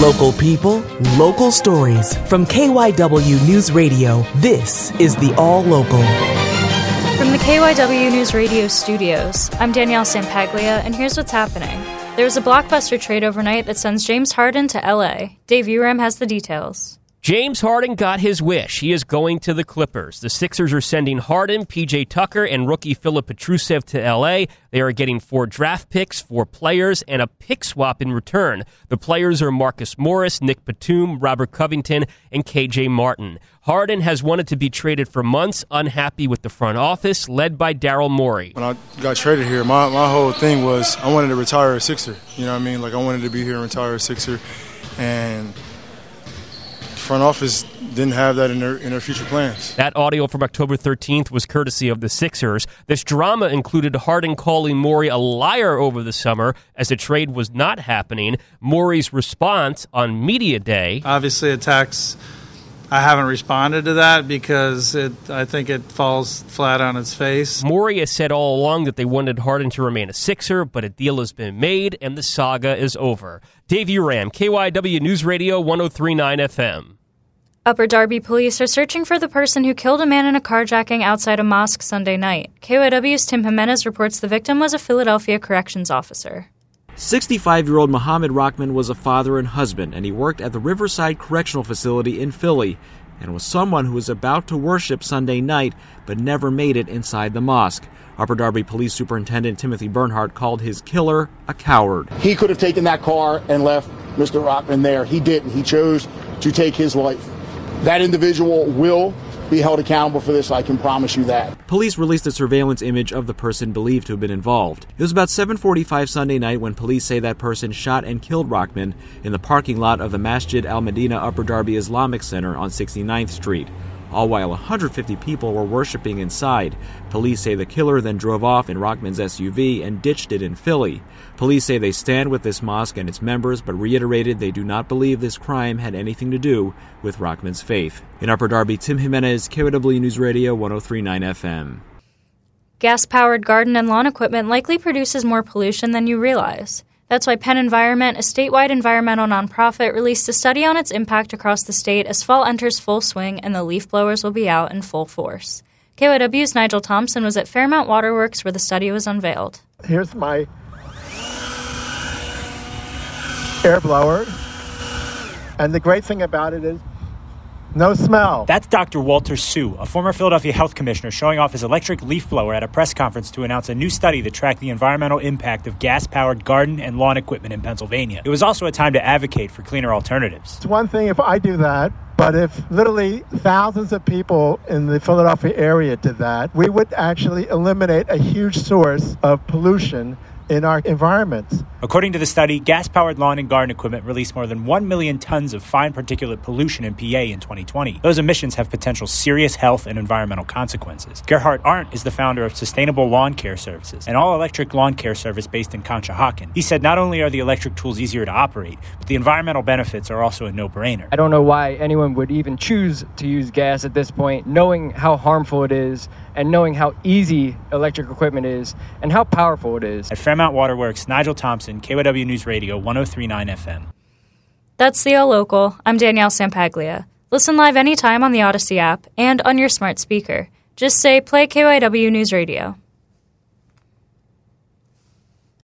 Local people, local stories. From KYW News Radio, this is the All Local. From the KYW News Radio studios, I'm Danielle Sampaglia, and here's what's happening. There's a blockbuster trade overnight that sends James Harden to LA. Dave Uram has the details. James Harden got his wish. He is going to the Clippers. The Sixers are sending Harden, PJ Tucker, and rookie Filip Petrusev to LA. They are getting four draft picks, four players, and a pick swap in return. The players are Marcus Morris, Nick Batum, Robert Covington, and KJ Martin. Harden has wanted to be traded for months, unhappy with the front office, led by Daryl Morey. When I got traded here, my, my whole thing was I wanted to retire a Sixer. You know what I mean? Like I wanted to be here and retire a Sixer. And front office didn't have that in their in their future plans. That audio from October 13th was courtesy of the Sixers. This drama included Harden calling Morey a liar over the summer as the trade was not happening. Morey's response on media day obviously attacks I haven't responded to that because it, I think it falls flat on its face. Morey has said all along that they wanted Harden to remain a Sixer, but a deal has been made and the saga is over. Dave Uram, KYW News Radio 1039 FM. Upper Darby police are searching for the person who killed a man in a carjacking outside a mosque Sunday night. KYW's Tim Jimenez reports the victim was a Philadelphia corrections officer. 65 year old Mohammad Rahman was a father and husband, and he worked at the Riverside Correctional Facility in Philly and was someone who was about to worship Sunday night but never made it inside the mosque. Upper Darby Police Superintendent Timothy Bernhardt called his killer a coward. He could have taken that car and left Mr. Rahman there. He didn't. He chose to take his life. That individual will be held accountable for this, I can promise you that. Police released a surveillance image of the person believed to have been involved. It was about 7:45 Sunday night when police say that person shot and killed Rahman in the parking lot of the Masjid Al Medina Upper Darby Islamic Center on 69th Street all while 150 people were worshiping inside. Police say the killer then drove off in Rahman's SUV and ditched it in Philly. Police say they stand with this mosque and its members, but reiterated they do not believe this crime had anything to do with Rahman's faith. In Upper Darby, Tim Jimenez, KYW News Radio 1039 FM. Gas powered garden and lawn equipment likely produces more pollution than you realize. That's why Penn Environment, a statewide environmental nonprofit, released a study on its impact across the state as fall enters full swing and the leaf blowers will be out in full force. KYW's Nigel Thompson was at Fairmount Waterworks where the study was unveiled. Here's my air blower. And the great thing about it is no smell. That's Dr. Walter Tsou, a former Philadelphia health commissioner, showing off his electric leaf blower at a press conference to announce a new study that tracked the environmental impact of gas powered garden and lawn equipment in Pennsylvania. It was also a time to advocate for cleaner alternatives. It's one thing if I do that, but if literally thousands of people in the Philadelphia area did that, we would actually eliminate a huge source of pollution in our environments. According to the study, gas powered lawn and garden equipment released more than 1 million tons of fine particulate pollution in PA in 2020. Those emissions have potential serious health and environmental consequences. Gerhard Arndt is the founder of Sustainable Lawn Care Services, an all electric lawn care service based in Conshohocken. He said not only are the electric tools easier to operate, but the environmental benefits are also a no brainer. I don't know why anyone would even choose to use gas at this point, knowing how harmful it is and knowing how easy electric equipment is and how powerful it is. At Fairmount Waterworks, Nigel Thompson, KYW News Radio 1039 FM. That's the All Local. I'm Danielle Sampaglia. Listen live anytime on the Audacy app and on your smart speaker. Just say play KYW News Radio.